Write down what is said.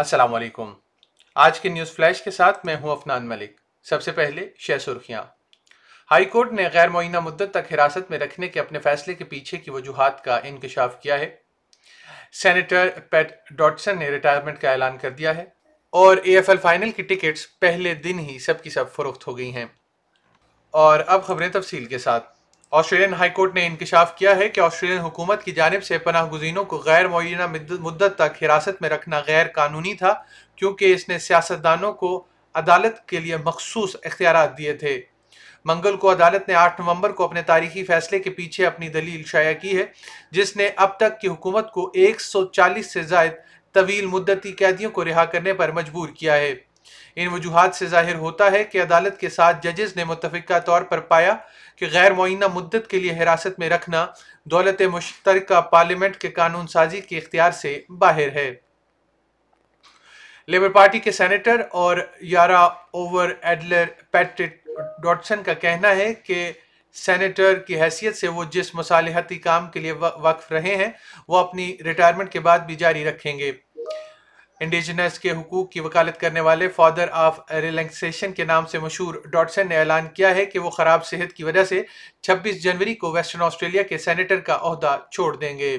السلام علیکم۔ آج کے نیوز فلیش کے ساتھ میں ہوں افنان ملک۔ سب سے پہلے شہ سرخیاں۔ ہائی کورٹ نے غیر معینہ مدت تک حراست میں رکھنے کے اپنے فیصلے کے پیچھے کی وجوہات کا انکشاف کیا ہے۔ سینیٹر پیٹ ڈاٹسن نے ریٹائرمنٹ کا اعلان کر دیا ہے۔ اور اے ایف ایل فائنل کی ٹکٹس پہلے دن ہی سب کی سب فروخت ہو گئی ہیں۔ اور اب خبریں تفصیل کے ساتھ۔ آسٹریلین ہائی کورٹ نے انکشاف کیا ہے کہ آسٹریلین حکومت کی جانب سے پناہ گزینوں کو غیر معینہ مدت تک حراست میں رکھنا غیر قانونی تھا، کیونکہ اس نے سیاستدانوں کو عدالت کے لیے مخصوص اختیارات دیے تھے۔ منگل کو عدالت نے آٹھ نومبر کو اپنے تاریخی فیصلے کے پیچھے اپنی دلیل شائع کی ہے، جس نے اب تک کی حکومت کو ایک سو چالیس سے زائد طویل مدتی قیدیوں کو رہا کرنے پر مجبور کیا ہے۔ ان وجوہات سے ظاہر ہوتا ہے کہ عدالت کے ساتھ ججز نے متفقہ طور پر پایا کہ غیر معینہ مدت کے لیے حراست میں رکھنا دولت مشترکہ پارلیمنٹ کے قانون سازی کے اختیار سے باہر ہے۔ لیبر پارٹی کے سینیٹر اور یارا اوور ایڈلر پیٹرک ڈاٹسن کا کہنا ہے کہ سینیٹر کی حیثیت سے وہ جس مصالحتی کام کے لیے وقف رہے ہیں، وہ اپنی ریٹائرمنٹ کے بعد بھی جاری رکھیں گے۔ انڈیجنس کے حقوق کی وکالت کرنے والے فادر آف ریلنکسیشن کے نام سے مشہور ڈاٹسن نے اعلان کیا ہے کہ وہ خراب صحت کی وجہ سے چھبیس جنوری کو ویسٹرن آسٹریلیا کے سینیٹر کا عہدہ چھوڑ دیں گے۔